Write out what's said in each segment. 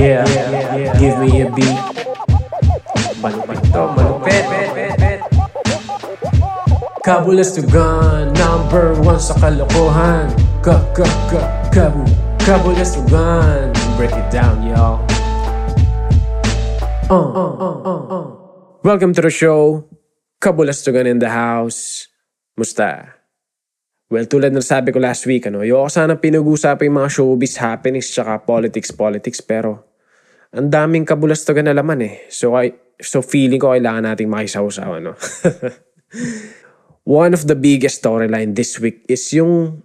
Yeah, give me a beat. Malupit to, malupit. Number one sa kalokohan. Ka, ka, ka, kabu, kabulastugan. Break it down, y'all. Uh, uh, uh, uh, uh. Welcome to the show. Kabulastugan in the house. Musta? Well, tulad ng sabi ko last week, ano, ayoko sana pinag-usapan yung mga showbiz happenings tsaka politics-politics, pero ang daming kabulastugan na laman eh. So, I, so feeling ko kailangan nating makisawsaw, ano. One of the biggest storyline this week is yung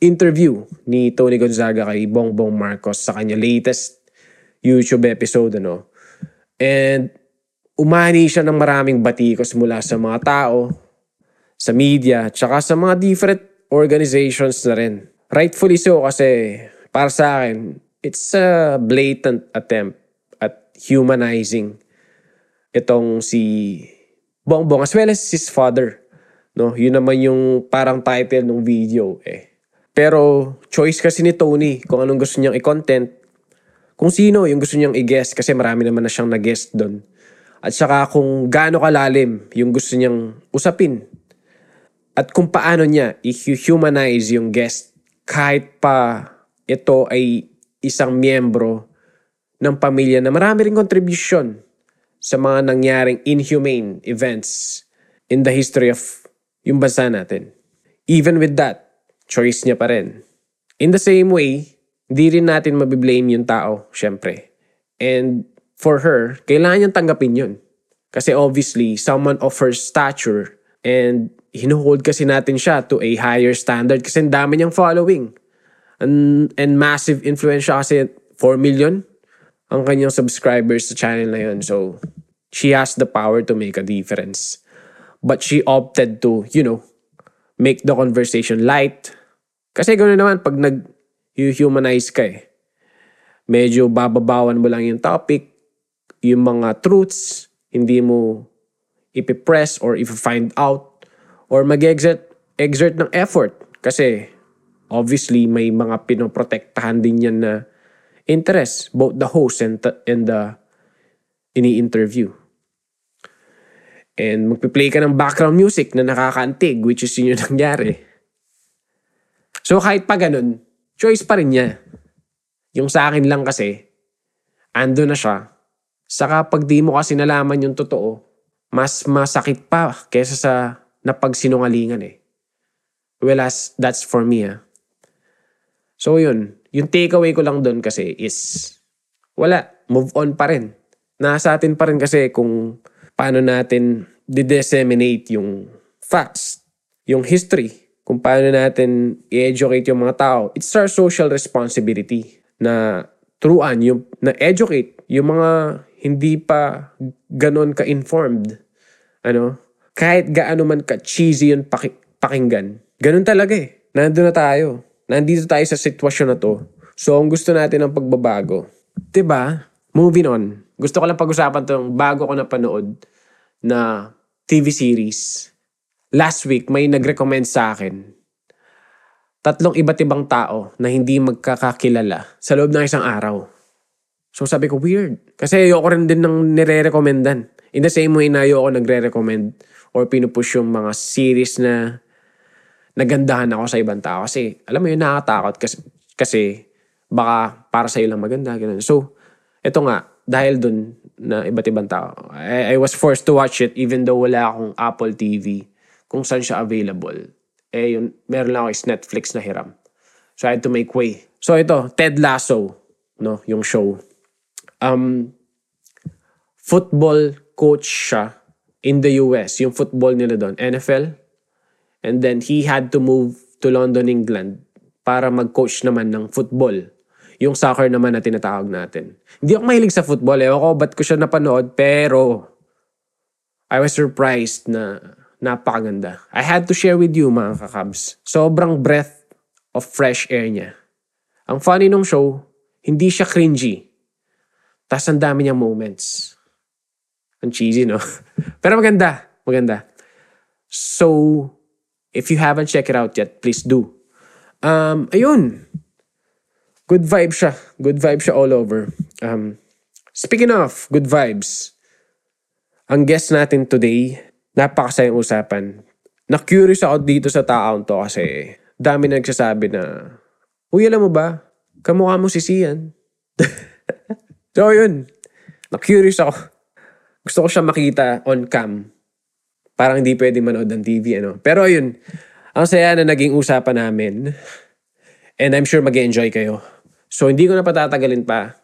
interview ni Tony Gonzaga kay Bongbong Marcos sa kanya latest YouTube episode, ano. And umani siya ng maraming batikos mula sa mga tao, sa media, tsaka sa mga different organizations na rin. Rightfully so kasi para sa akin, it's a blatant attempt at humanizing itong si Bongbong as well as his father. No, yun naman yung parang title ng video eh. Pero choice kasi ni Tony kung anong gusto niyang i-content, kung sino yung gusto niyang i-guest kasi marami naman na siyang nag-guest doon. At saka kung gaano kalalim yung gusto niyang usapin. At kung paano niya i-humanize yung guest kahit pa ito ay isang miyembro ng pamilya na marami ring contribution sa mga nangyaring inhumane events in the history of yung bansa natin. Even with that, choice niya pa rin. In the same way, hindi rin natin mabiblame yung tao, syempre. And for her, kailangan niyang tanggapin yun. Kasi obviously, someone of her stature and hinuhold kasi natin siya to a higher standard kasi ang dami niyang following. And, and massive influence siya kasi 4 million ang kanyang subscribers sa channel na yun. So, she has the power to make a difference. But she opted to, you know, make the conversation light. Kasi gano'n naman pag nag-humanize ka eh. Medyo bababawan mo lang yung topic, yung mga truths, hindi mo ipipress or if find out or mag-exert exert ng effort. Kasi obviously may mga pinoprotektahan din yan na interest, both the host and, the, and the ini-interview. And magpi-play ka ng background music na nakakaantig, which is yun yung nangyari. So kahit pa ganun, choice pa rin niya. Yung sa akin lang kasi, ando na siya. Saka pag di mo kasi nalaman yung totoo, mas masakit pa kesa sa napagsinungalingan eh. Well, as, that's for me ah. So yun, yung takeaway ko lang doon kasi is, wala, move on pa rin. Nasa atin pa rin kasi kung paano natin disseminate yung facts, yung history, kung paano natin i-educate yung mga tao. It's our social responsibility na turuan, yung, na educate yung mga hindi pa ganon ka-informed. Ano? Kahit gaano man ka-cheesy yung paki- pakinggan. Ganon talaga eh. Nandun na tayo. Nandito tayo sa sitwasyon na to. So, ang gusto natin ng pagbabago. ba diba? Moving on. Gusto ko lang pag-usapan tong bago ko napanood na TV series. Last week, may nag-recommend sa akin tatlong iba't ibang tao na hindi magkakakilala sa loob ng isang araw. So sabi ko, weird. Kasi ayoko rin din ng nire-recommendan. In the same way na ayoko nagre-recommend or pinupush yung mga series na nagandahan ako sa ibang tao. Kasi, alam mo yun, nakakatakot. Kasi, kasi baka para sa lang maganda. Ganun. So, ito nga, dahil dun na iba't ibang tao, I, I was forced to watch it even though wala akong Apple TV kung saan siya available eh yun, meron lang ako is Netflix na hiram. So I had to make way. So ito, Ted Lasso, no, yung show. Um, football coach siya in the US, yung football nila doon, NFL. And then he had to move to London, England para mag-coach naman ng football. Yung soccer naman na tinatawag natin. Hindi ako mahilig sa football. Ewan ko ba't ko siya napanood, pero I was surprised na napakaganda. I had to share with you mga kakabs. Sobrang breath of fresh air niya. Ang funny nung show, hindi siya cringy. Tapos ang dami niyang moments. Ang cheesy, no? Pero maganda. Maganda. So, if you haven't checked it out yet, please do. Um, ayun. Good vibe siya. Good vibe siya all over. Um, speaking of good vibes, ang guest natin today, napakasayang usapan. Na-curious ako dito sa taong to kasi dami na nagsasabi na, Uy, alam mo ba? Kamukha mo si Sian. so, yun. Na-curious ako. Gusto ko siya makita on cam. Parang hindi pwede manood ng TV, ano. Pero yun, ang saya na naging usapan namin. And I'm sure mag enjoy kayo. So, hindi ko na patatagalin pa.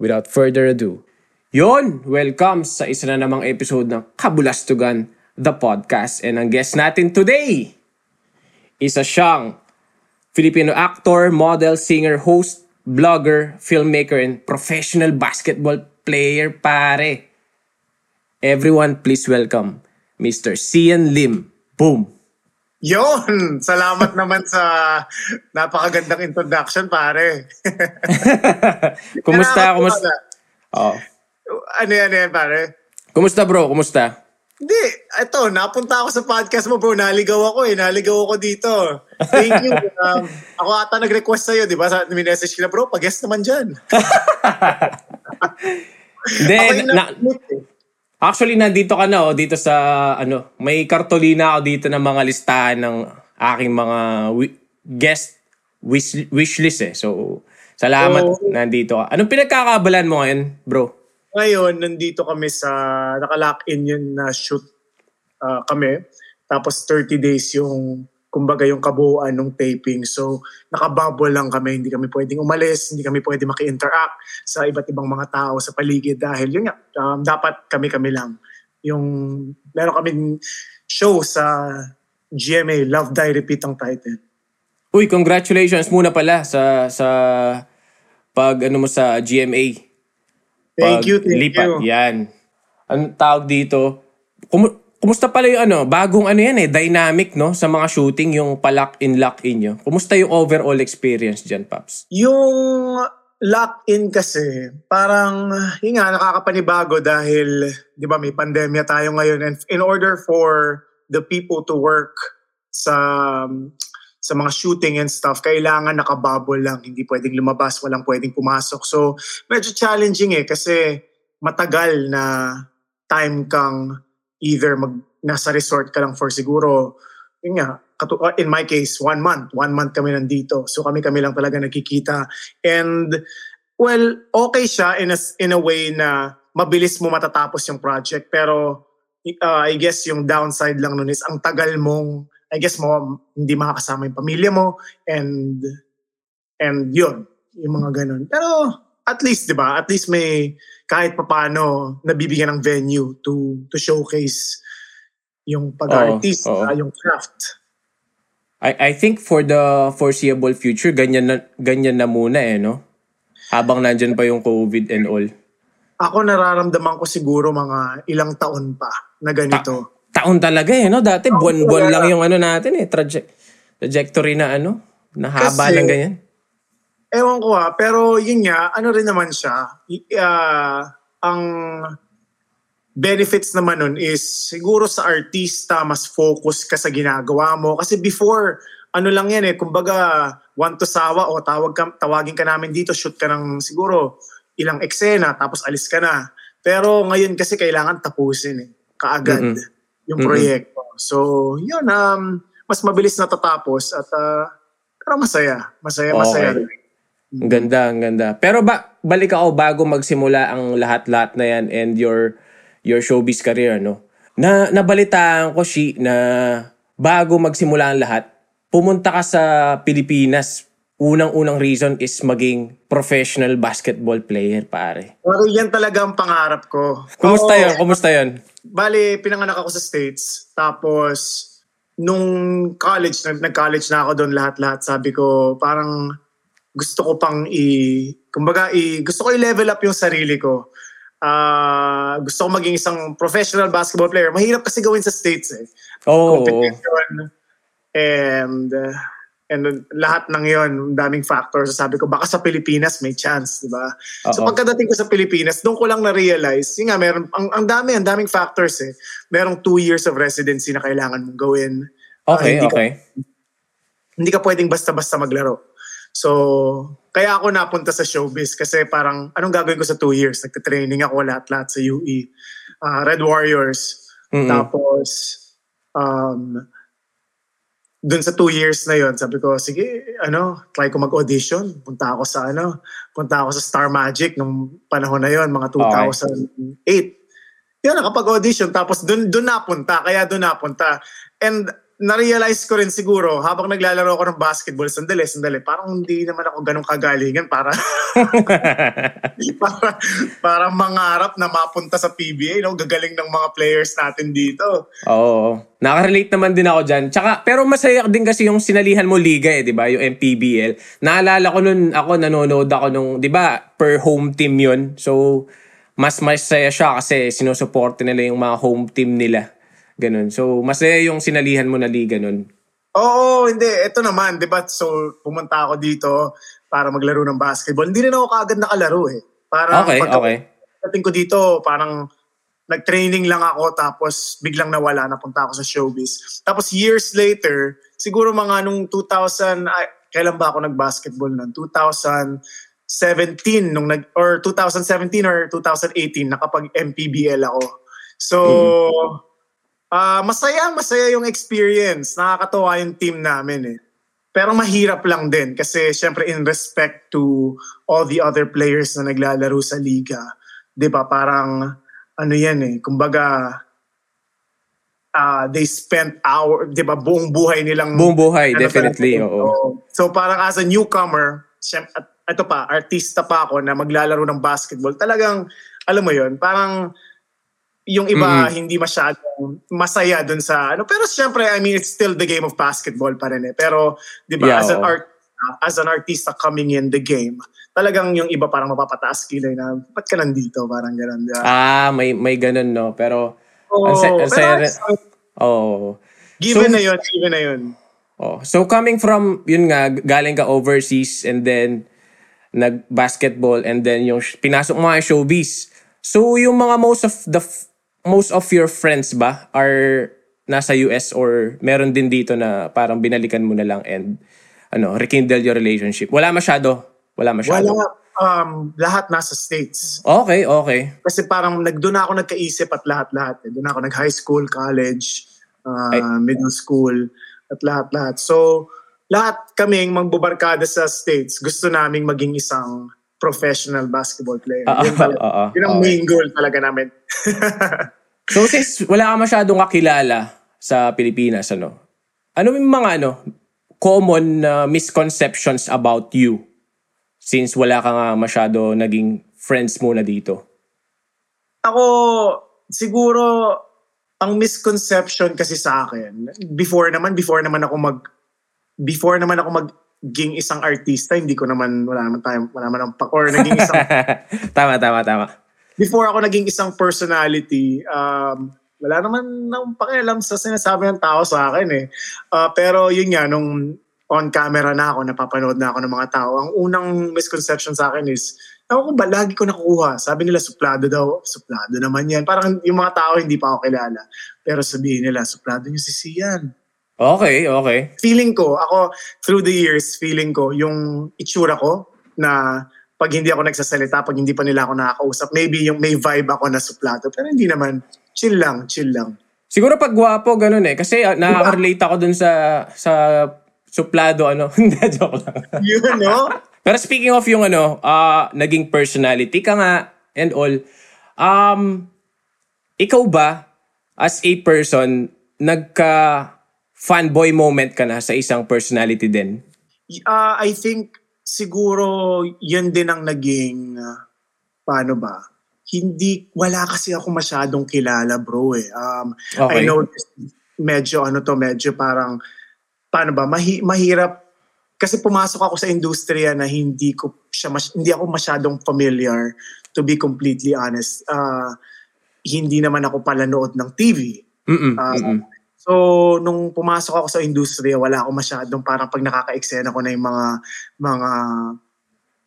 Without further ado, Yon! Welcome sa isa na namang episode ng Kabulastugan, the podcast. And ang guest natin today, isa siyang Filipino actor, model, singer, host, blogger, filmmaker, and professional basketball player, pare. Everyone, please welcome Mr. Cian Lim. Boom! Yon! Salamat naman sa napakagandang introduction, pare. kumusta? Kumusta? Oh. Ano yan, ano yan, pare? Kumusta bro? Kumusta? Hindi, ito, napunta ako sa podcast mo bro, naligaw ako eh, naligaw ako dito. Thank you. Um, ako ata nag-request sa'yo, di ba? Sa, message kita, bro, pag-guest naman dyan. Then, na, eh. Actually, nandito ka na, oh, dito sa, ano, may kartolina ako dito ng mga listahan ng aking mga wi- guest wish, wish list eh. So, salamat, oh. nandito ka. Anong pinagkakabalan mo ngayon, bro? Ngayon, nandito kami sa, naka-lock in yun na shoot uh, kami. Tapos 30 days yung, kumbaga yung kabuuan ng taping. So, nakabubble lang kami. Hindi kami pwedeng umalis. Hindi kami pwedeng maki-interact sa iba't ibang mga tao sa paligid. Dahil yun nga, um, dapat kami-kami lang. Yung, meron kami show sa GMA, Love Die Repeat ang title. Uy, congratulations muna pala sa sa pag ano mo sa GMA. Thank you, thank lipat. you. Yan. Ang tawag dito, kum- kumusta pala yung ano, bagong ano yan eh, dynamic no, sa mga shooting, yung palak in lock in nyo. Kumusta yung overall experience dyan, Paps? Yung lock-in kasi, parang, yun nga, nakakapanibago dahil, di ba, may pandemya tayo ngayon. And in order for the people to work sa sa mga shooting and stuff, kailangan nakabubble lang. Hindi pwedeng lumabas, walang pwedeng pumasok. So, medyo challenging eh kasi matagal na time kang either mag, nasa resort ka lang for siguro, yun nga, uh, in my case, one month. One month kami nandito. So kami-kami lang talaga nagkikita. And, well, okay siya in a, in a way na mabilis mo matatapos yung project. Pero, uh, I guess yung downside lang nun is ang tagal mong I guess mo hindi makakasama yung pamilya mo and and yun, yung mga ganun. Pero at least, 'di ba? At least may kahit papaano nabibigyan ng venue to to showcase yung pag-artist, oh, oh. Yung craft. I I think for the foreseeable future ganyan na ganyan na muna eh, no? Habang nandiyan pa yung COVID and all. Ako nararamdaman ko siguro mga ilang taon pa na ganito. Ta- taon talaga eh, no? Dati buwan-buwan lang yung ano natin eh, traje- trajectory na ano, nahaba lang ganyan. Ewan ko ha, pero yun nga, ano rin naman siya, uh, ang benefits naman nun is siguro sa artista mas focus ka sa ginagawa mo. Kasi before, ano lang yan eh, kumbaga, one to sawa o tawag ka, tawagin ka namin dito, shoot ka ng siguro ilang eksena, tapos alis ka na. Pero ngayon kasi kailangan tapusin eh, kaagad. Mm-hmm yung proyekto. Mm-hmm. So, yun, um, mas mabilis natatapos at uh, pero masaya. Masaya, okay. masaya. Ang ganda, ang ganda. Pero ba, balik ako bago magsimula ang lahat-lahat na yan and your your showbiz career, no? Na nabalitaan ko si na bago magsimula ang lahat, pumunta ka sa Pilipinas. Unang-unang reason is maging professional basketball player, pare. Pero yan talaga ang pangarap ko. Kumusta oh, yun? Kumusta yun? bali, pinanganak ako sa States. Tapos, nung college, nag-college na ako doon lahat-lahat, sabi ko, parang gusto ko pang i... Kumbaga, i, gusto ko i-level up yung sarili ko. Uh, gusto ko maging isang professional basketball player. Mahirap kasi gawin sa States eh. Oh. Competition. And... Uh, And lahat ng yon, daming factors. Sabi ko, baka sa Pilipinas may chance, di ba? So pagkadating ko sa Pilipinas, doon ko lang na-realize, yun nga, meron, ang, ang dami, ang daming factors eh. Merong two years of residency na kailangan mong gawin. Okay, uh, hindi okay. Ka, hindi ka pwedeng basta-basta maglaro. So, kaya ako napunta sa showbiz kasi parang anong gagawin ko sa two years? Nagka-training ako lahat-lahat sa UE. Uh, Red Warriors. Mm-mm. Tapos, um, dun sa two years na yon sabi ko, sige, ano, try ko mag-audition. Punta ako sa, ano, punta ako sa Star Magic nung panahon na yon mga 2008. Yun, nakapag-audition. Tapos dun, dun napunta. Kaya dun napunta. And na-realize ko rin siguro habang naglalaro ako ng basketball, sandali, sandali, parang hindi naman ako ganun kagalingan para para, para mangarap na mapunta sa PBA, no? gagaling ng mga players natin dito. Oo. Nakarelate naman din ako dyan. Tsaka, pero masaya din kasi yung sinalihan mo liga eh, di ba? Yung MPBL. Naalala ko nun, ako nanonood ako nung, di ba, per home team yun. So, mas masaya siya kasi sinusuporte nila yung mga home team nila. Ganun. So, masaya yung sinalihan mo na liga nun. Oo, hindi. Ito naman, di ba? So, pumunta ako dito para maglaro ng basketball. Hindi rin ako kaagad nakalaro eh. Parang Okay, pag- okay. Pagdating ko dito, parang nag-training lang ako tapos biglang nawala, napunta ako sa showbiz. Tapos years later, siguro mga nung 2000, ay, kailan ba ako nag-basketball nun? 2017 nung nag or 2017 or 2018 nakapag MPBL ako. So ah masaya masaya yung experience. Nakakatuwa yung team namin eh. Pero mahirap lang din kasi syempre in respect to all the other players na naglalaro sa liga. 'Di ba? Parang ano yan eh. Kumbaga ah they spent hour, 'di ba, buong buhay nilang Buong buhay, ano definitely. talaga, Oo. So parang as a newcomer, syem- at ito pa, artista pa ako na maglalaro ng basketball. Talagang, alam mo yon parang yung iba Mm-mm. hindi masyadong masaya dun sa ano. Pero syempre, I mean, it's still the game of basketball pa rin eh. Pero, di ba, Yeah, as an art as an artista coming in the game, talagang yung iba parang mapapataas kilay na, ba't ka nandito? Parang gano'n. di ba? Ah, may may ganun, no? Pero, Oo, ang sa- ang pero saya rin- oh. given So- na yun, given na yun. Oh, so coming from yun nga galing ka overseas and then nag-basketball and then yung pinasok mo yung showbiz. So yung mga most of the f- most of your friends ba are nasa US or meron din dito na parang binalikan mo na lang and ano, rekindle your relationship. Wala masyado. Wala masyado. Wala, um, lahat nasa States. Okay, okay. Kasi parang nag, doon ako nagkaisip at lahat-lahat. Eh. Doon ako nag-high school, college, uh, Ay. middle school, at lahat-lahat. So, lahat kaming magbubarkada sa States, gusto naming maging isang professional basketball player. Ah, yun, talaga, ah, ah, yun ang okay. main goal talaga namin. So since wala ka masyadong kakilala sa Pilipinas, ano? Ano yung mga ano, common na misconceptions about you since wala ka nga masyado naging friends muna dito? Ako, siguro, ang misconception kasi sa akin, before naman, before naman ako mag, before naman ako maging isang artista, hindi ko naman, wala naman tayo, wala naman ang, pa- or naging isang tama, tama, tama. before ako naging isang personality, um, wala naman akong pakialam sa sinasabi ng tao sa akin eh. Ah, pero yun nga, nung on camera na ako, napapanood na ako ng mga tao, ang unang misconception sa akin is, ako ba, lagi ko nakukuha. Sabi nila, suplado daw. Suplado naman yan. Parang yung mga tao hindi pa ako kilala. Pero sabihin nila, suplado niyo si Sian. Okay, okay. Feeling ko, ako, through the years, feeling ko, yung itsura ko, na pag hindi ako nagsasalita, pag hindi pa nila ako nakakausap, maybe yung may vibe ako na suplado. Pero hindi naman. Chill lang, chill lang. Siguro pag gwapo, ganun eh. Kasi uh, nakaka-relate ako dun sa sa suplado, ano. Hindi, joke lang. Yun, no? Pero speaking of yung ano, ah naging personality ka nga and all, um, ikaw ba, as a person, nagka fanboy moment ka na sa isang personality din? Uh, I think siguro yun din ang naging, uh, paano ba? Hindi, wala kasi ako masyadong kilala bro eh. Um, I Okay. know medyo ano to, medyo parang, paano ba, mahi, mahirap, kasi pumasok ako sa industriya na hindi ko siya, mas, hindi ako masyadong familiar, to be completely honest. Uh, hindi naman ako palanood ng TV. Mm-mm, Ah, mm-mm. So, nung pumasok ako sa industriya, wala ako masyadong parang pag nakaka-eksena ko na yung mga mga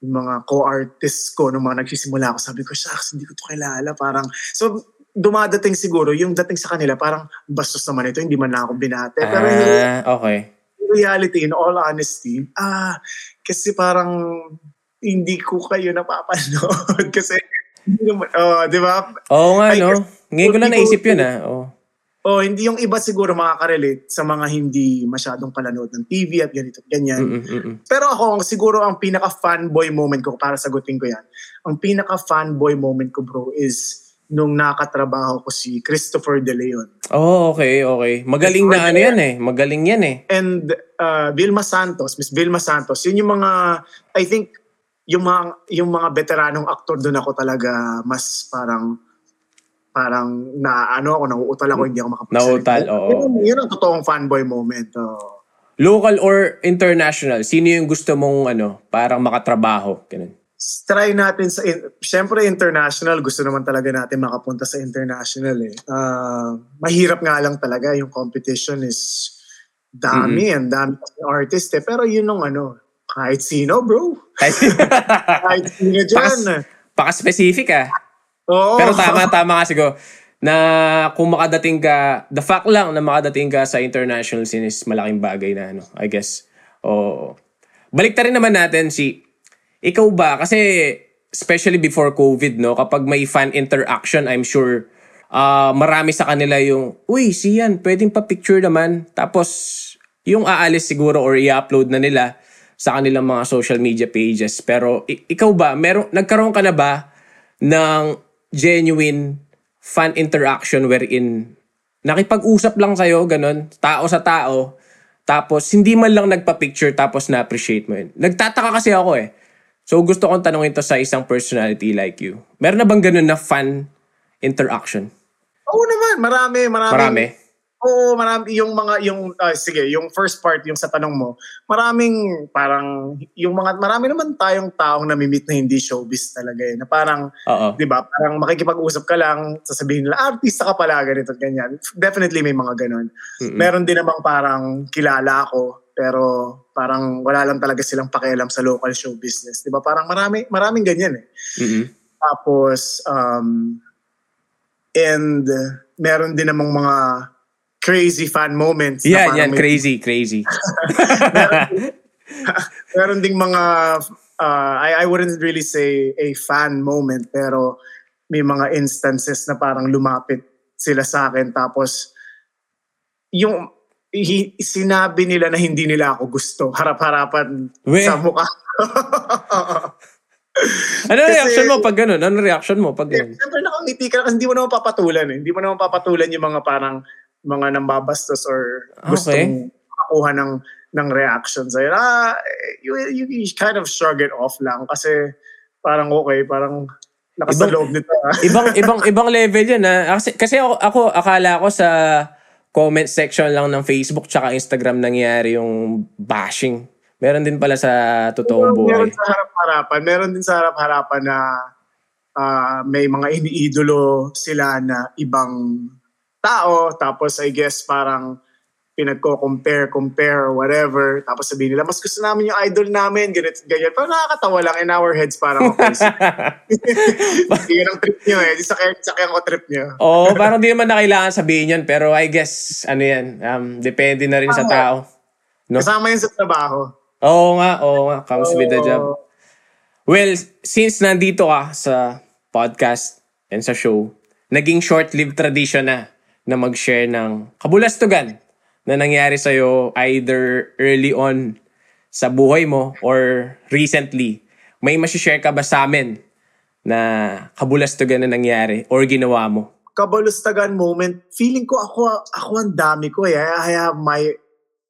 yung mga co-artists ko nung mga nagsisimula ako, sabi ko, shucks, hindi ko to kilala. Parang, so, dumadating siguro, yung dating sa kanila, parang, bastos naman ito, hindi man lang ako binate. Pero hindi, Ah, okay. reality, in all honesty, ah, kasi parang hindi ko kayo napapanood kasi oh, di ba? Oo nga, I no? guess, Ngayon ko lang naisip yun, ah. Oh. Oh, hindi yung iba siguro makaka-relate sa mga hindi masyadong palanood ng TV at ganito, ganyan. Mm-mm, mm-mm. Pero ako, ang- siguro ang pinaka-fanboy moment ko, para sagutin ko yan, ang pinaka-fanboy moment ko, bro, is nung nakatrabaho ko si Christopher De Leon. Oh, okay, okay. Magaling na ano yan eh. Magaling yan eh. And uh, Vilma Santos, Miss Vilma Santos, yun yung mga, I think, yung mga, yung mga veteranong aktor doon ako talaga mas parang, parang na ano ako, nauutal ako, hindi ako makapagsalita. Nauutal, oo. Yun, yun ang totoong fanboy moment. Oh. Local or international, sino yung gusto mong ano, parang makatrabaho? Ganun. try natin sa in- syempre international gusto naman talaga natin makapunta sa international eh Ah, mahirap nga lang talaga yung competition is dami ang dami artist eh pero yun nung ano kahit sino bro kahit sino dyan Paka-specific ah. Oo. Pero tama, tama kasi ko na kung makadating ka, the fact lang na makadating ka sa international scene is malaking bagay na ano, I guess. Oo. Balik rin naman natin si, ikaw ba, kasi especially before COVID, no, kapag may fan interaction, I'm sure ah, marami sa kanila yung, uy, siyan, pwedeng pa picture naman. Tapos, yung aalis siguro or i-upload na nila sa kanilang mga social media pages. Pero ikaw ba, meron, nagkaroon ka na ba ng genuine fan interaction wherein nakipag-usap lang sa'yo, ganun, tao sa tao, tapos hindi man lang nagpa-picture tapos na-appreciate mo yun. Nagtataka kasi ako eh. So gusto kong tanongin to sa isang personality like you. Meron na bang ganun na fan interaction? Oo naman, marami, marami. Marami? Oo, marami. Yung mga, yung, ah, sige, yung first part, yung sa tanong mo, maraming parang, yung mga, marami naman tayong taong namimit na hindi showbiz talaga eh. Na parang, di ba, parang makikipag-usap ka lang, sasabihin nila, artista ka pala, ganito, ganyan. Definitely may mga ganon. Mm-mm. Meron din namang parang kilala ako, pero parang wala lang talaga silang pakialam sa local show business. Di ba? Parang marami, maraming ganyan eh. Mm-mm. Tapos, um, and uh, meron din namang mga crazy fan moments. na Yan, may- Crazy, crazy. meron ding mga, uh, I, I wouldn't really say a fan moment, pero may mga instances na parang lumapit sila sa akin. Tapos, yung hi- sinabi nila na hindi nila ako gusto. Harap-harapan We. sa mukha. ano Kasi- reaction mo pag ganun? Ano reaction mo pag ganun? Siyempre nakangiti ka kasi hindi mo naman papatulan eh. Hindi mo naman papatulan yung mga parang mga nambabastos or gustong makakuha ng ng reaction sa'yo. Ah, you, you, you kind of shrug it off lang kasi parang okay, parang lakas Ibang- sa loob nito. ah. ibang ibang ibang level 'yun ah. Kasi, kasi ako, ako akala ko sa comment section lang ng Facebook tsaka Instagram nangyari yung bashing. Meron din pala sa totoong buhay. Meron sa harap-harapan. Meron din sa harap-harapan na ah, may mga iniidolo sila na ibang tao. Tapos I guess parang pinagko-compare, compare, whatever. Tapos sabihin nila, mas gusto namin yung idol namin, ganito, ganyan. Pero nakakatawa lang in our heads parang okay. Hindi ang trip nyo eh. Di sakyan, sakyan ko trip nyo. Oo, parang di naman na kailangan sabihin yun. Pero I guess, ano yan, um, depende na rin sa tao. No? Kasama yun sa trabaho. Oo nga, oo nga. Comes with the job. Well, since nandito ka sa podcast and sa show, naging short-lived tradition na na mag-share ng kabulastugan na nangyari sa'yo either early on sa buhay mo or recently. May masishare ka ba sa amin na kabulastugan na nangyari or ginawa mo? kabalustagan moment, feeling ko ako ako ang dami ko eh. I have my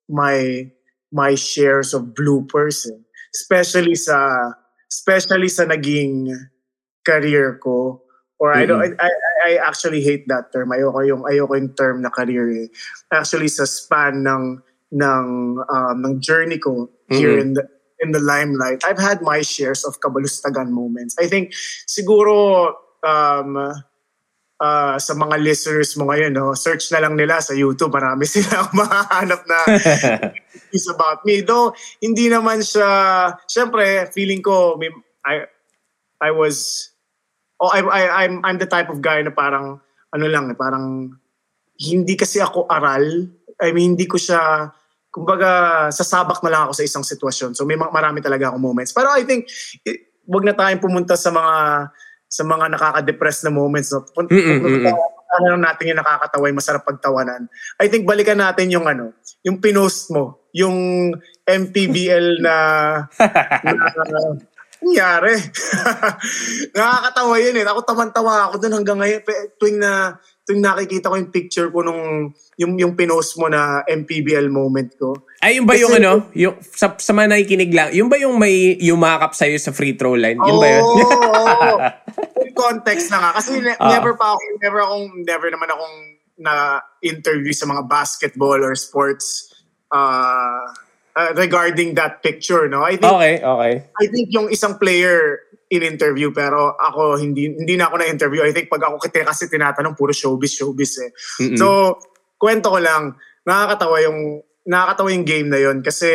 my my shares of bloopers eh. Especially sa especially sa naging career ko or I don't I, I actually hate that term. Ayoko yung ayoko yung term na career eh. Actually sa span ng ng um, ng journey ko here in the in the limelight, I've had my shares of kabalustagan moments. I think siguro um uh, sa mga listeners mo ngayon, no, search na lang nila sa YouTube. Marami silang mahahanap na is about me. Though, hindi naman siya, syempre, feeling ko, may, I, I was, oh, I, I, I'm, I'm the type of guy na parang, ano lang, eh, parang, hindi kasi ako aral. I mean, hindi ko siya, kumbaga, sasabak na lang ako sa isang sitwasyon. So may ma- marami talaga akong moments. Pero I think, i- wag na tayong pumunta sa mga sa mga nakaka-depress na moments. No? Pun- Mm-mm, pumunta mm-mm. ano natin yung nakakatawa, yung masarap pagtawanan. I think balikan natin yung ano, yung pinost mo, yung MPBL na, na nangyari. Nakakatawa yun eh. Ako taman-tawa ako dun hanggang ngayon. Tuwing na tuwing nakikita ko yung picture ko nung yung yung pinost mo na MPBL moment ko. Ay, yung ba yung Kasi- ano? Yung, sa, sa mga nakikinig lang, yung ba yung may yumakap sa'yo sa free throw line? Yun ba yun? Oo. Yung context na nga. Kasi ne- Ah. never pa ako, never akong, never naman akong na-interview sa mga basketball or sports uh, uh, regarding that picture, no? I think, okay, okay. I think yung isang player in-interview pero ako hindi hindi na ako na-interview. I think pag ako kita kasi tinatanong puro showbiz showbiz eh. Mm-mm. So, kwento ko lang, nakakatawa yung nakakatawa yung game na yon kasi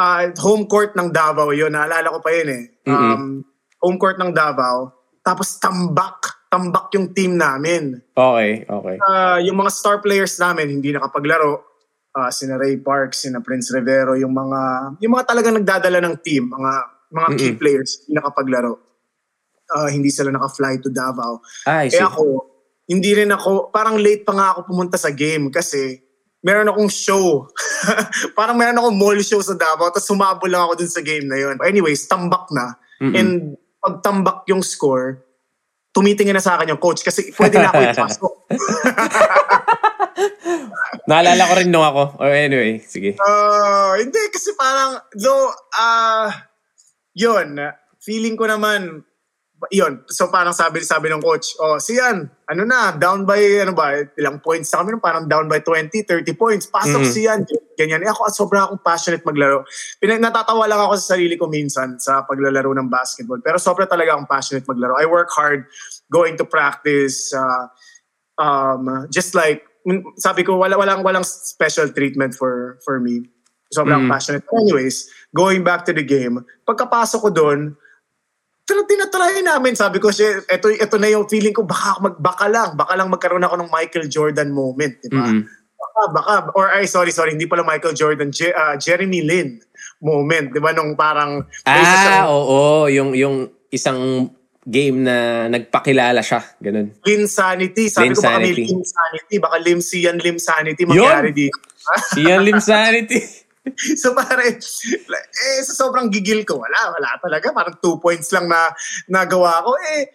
ah, home court ng Davao yun. Naalala ko pa yun eh. Um, home court ng Davao. Tapos tambak. Tambak yung team namin. Okay, okay. Ah, yung mga star players namin hindi nakapaglaro. Ah, sina Ray Parks, sina Prince Rivero, yung mga yung mga talagang nagdadala ng team, mga mga key Mm-mm. players hindi nakapaglaro. Ah, hindi sila naka-fly to Davao. Ah, Eh ako, hindi rin ako, parang late pa nga ako pumunta sa game kasi meron akong show. parang meron akong mall show sa Davao tapos sumabol lang ako dun sa game na yun. Anyways, tambak na. Mm-mm. And pag tambak yung score, tumitingin na sa akin yung coach kasi pwede na ako ipasok. Naalala ko rin nung ako. Or anyway, sige. Ah, hindi kasi parang though ah yun, feeling ko naman yun. So parang sabi sabi ng coach, oh, siyan, ano na, down by ano ba, ilang points sa kami parang down by 20, 30 points. Pasok Mhm. siyan. Ganyan. Eh ako sobrang akong passionate maglaro. Pinag natatawa lang ako sa sarili ko minsan sa paglalaro ng basketball. Pero sobra talaga akong passionate maglaro. I work hard going to practice uh, um just like sabi ko wala walang walang special treatment for for me. Sobrang Mm. passionate. Anyways, going back to the game, pagkapasok ko doon, tinatry namin, sabi ko siya, ito, ito na yung feeling ko, baka, mag, baka lang, baka lang magkaroon ako ng Michael Jordan moment, di ba? Mm-mm. Baka, baka, or ay, sorry, sorry, hindi pala Michael Jordan, Je- ah, Jeremy Lin moment, di ba? Nung parang, Ah, oo. Yung, yung isang game na nagpakilala siya. Ganun. Lin Sanity. Sabi Lin ko baka may Sanity. Lin Sanity, baka Lim Sian Lim Sanity mangyari dito. Si Ian Lim Sanity. so pare, eh, sa sobrang gigil ko, wala, wala talaga. Parang two points lang na nagawa ko. Eh,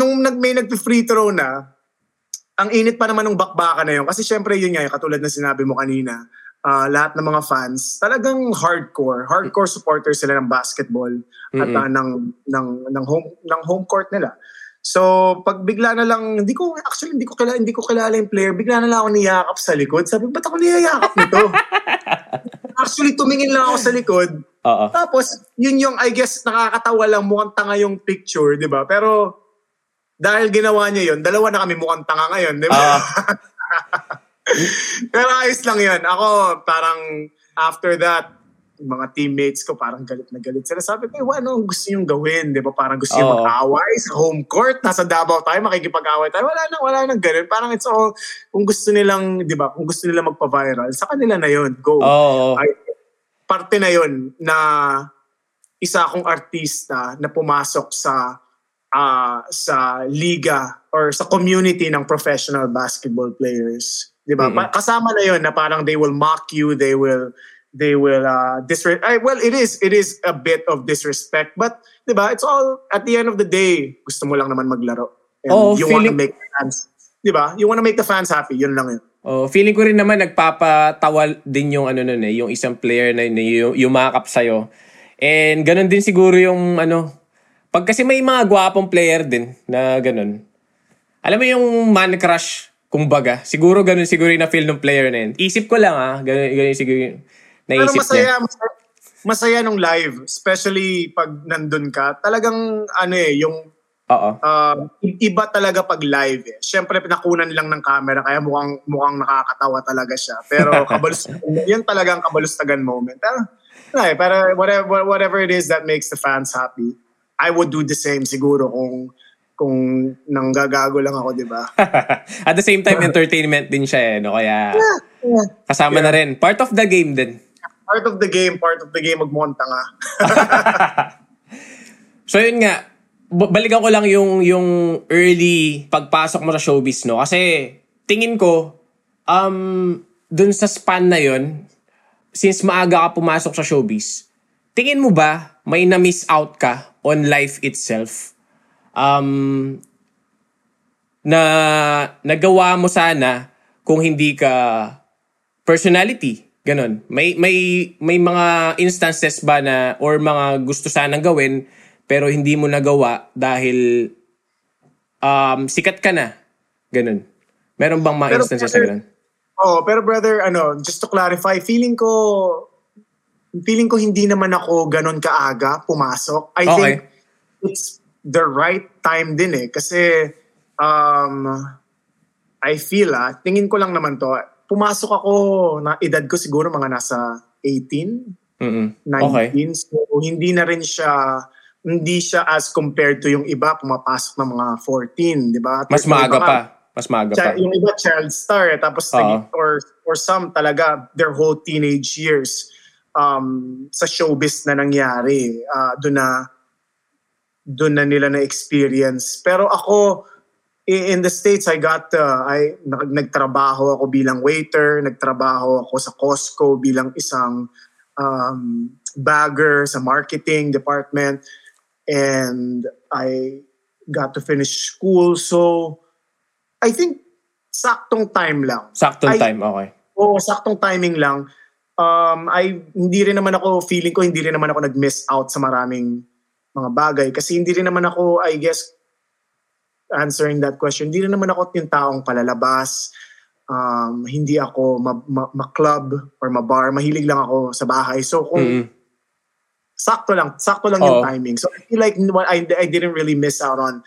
nung nag, may nag-free throw na, ang init pa naman ng bakbaka na yun. Kasi syempre yun nga, katulad na sinabi mo kanina, ah, lahat ng mga fans, talagang hardcore. Hardcore supporters sila ng basketball at Mm-mm. ah, ng, ng, ng, home, ng home court nila. So, pag bigla na lang, hindi ko, actually, hindi ko kilala, hindi ko kilala yung player, bigla na lang ako niyakap sa likod. Sabi, ba't ako niyayakap nito? actually, tumingin lang ako sa likod. Oo. Tapos, yun yung, I guess, nakakatawa lang, mukhang tanga yung picture, di ba? Pero, dahil ginawa niya yun, dalawa na kami mukhang tanga ngayon, di ba? Ah. Pero ayos lang yun. Ako, parang, after that, mga teammates ko parang galit na galit sila. Sabi ko, "Eh, ano ang gusto niyong gawin? Di ba? Parang gusto niyo Oo. mag-away sa home court. Nasa Davao tayo, makikipag-away tayo. Wala nang, wala nang ganun. Parang it's all, kung gusto nilang, di ba, kung gusto nila magpa-viral, sa kanila na yun. Go. Ay, parte na yun na isa akong artista na pumasok sa ah, sa liga or sa community ng professional basketball players. 'Di ba? Mhm. Pa- Kasama na yun na parang they will mock you, they will they will uh disre- ay, well it is it is a bit of disrespect but 'di ba it's all at the end of the day gusto mo lang naman maglaro and Oo, you want to feeling- make the fans 'di ba you want to make the fans happy yun lang yun Oh, feeling ko rin naman nagpapatawa din yung ano nun eh, yung isang player na, na yu- yumakap sa'yo. And ganun din siguro yung ano, pag kasi may mga gwapong player din na ganun. Alam mo yung man crush, kumbaga. Siguro ganun siguro yung na-feel ng player na yun. Isip ko lang ah, ganun, ganun siguro yung Pero masaya, niya. masaya, masaya nung live, especially pag nandun ka. Talagang ano eh, yung Oo. uh, iba talaga pag live eh. Siyempre pinakunan lang ng camera kaya mukhang mukhang nakakatawa talaga siya. Pero kabalus yun talagang kabalustagan moment. Pero, ay, pero whatever whatever it is that makes the fans happy, I would do the same siguro kung kung nanggagago lang ako, di ba? At the same time, entertainment din siya eh, no? Kaya kasama na rin. Part of the game din. Part of the game, part of the game, magmonta nga. So yun nga, balikan ko lang yung yung early pagpasok mo sa showbiz, no? Kasi tingin ko, um, dun sa span na yun, since maaga ka pumasok sa showbiz, tingin mo ba may na-miss out ka on life itself? Um, na nagawa mo sana kung hindi ka personality. Ganon. May may may mga instances ba na or mga gusto sanang gawin pero hindi mo nagawa dahil um, sikat ka na. Ganon. Meron bang mga Pero instances na brother, ganon? Oh, pero brother, ano, just to clarify, feeling ko feeling ko hindi naman ako ganun kaaga pumasok. I Okay. think it's the right time din eh kasi um I feel ah, tingin ko lang naman to. Pumasok ako na edad ko siguro mga nasa 18, Mm-mm. 19. Okay. So hindi na rin siya hindi siya as compared to yung iba pumapasok ng mga 14, di ba? Mas maaga pa. Mas maaga pa. Yung iba child star eh, tapos naging- or or some talaga their whole teenage years um sa showbiz na nangyari uh, doon na doon na nila na experience pero ako in the states I got uh, I nag- nagtrabaho ako bilang waiter nagtrabaho ako sa Costco bilang isang um, bagger sa marketing department and I got to finish school so I think saktong time lang. Saktong I- time, okay. Oo, saktong timing lang. Um, I, hindi rin naman ako, feeling ko, hindi rin naman ako nag-miss out sa maraming mga bagay. Kasi hindi rin naman ako, I guess, answering that question, hindi rin naman ako yung taong palalabas. Um, hindi ako ma- ma- ma-club or ma-bar. Mahilig lang ako sa bahay. So kung Mm-mm. sakto lang, sakto lang Oo. yung timing. So I feel like I, I didn't really miss out on